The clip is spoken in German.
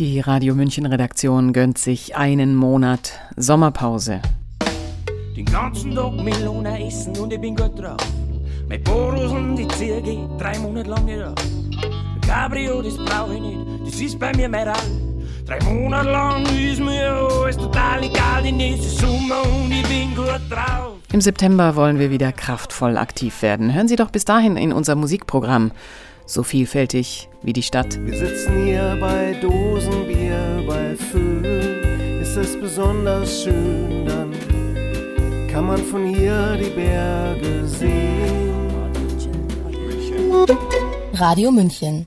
Die Radio München Redaktion gönnt sich einen Monat Sommerpause. Den ganzen Tag Melone essen und ich bin gut drauf. Mein Boros und die Ziege drei Monate lang nicht auf. Cabrio, das brauch ich nicht, das ist bei mir mein Rall. Drei Monate lang ist mir alles total egal, die nächste Sommer und ich bin gut drauf. Im September wollen wir wieder kraftvoll aktiv werden. Hören Sie doch bis dahin in unser Musikprogramm so vielfältig wie die Stadt. Wir sitzen hier bei Dosenbier, bei Föhn, ist es besonders schön, dann kann man von hier die Berge sehen. Radio München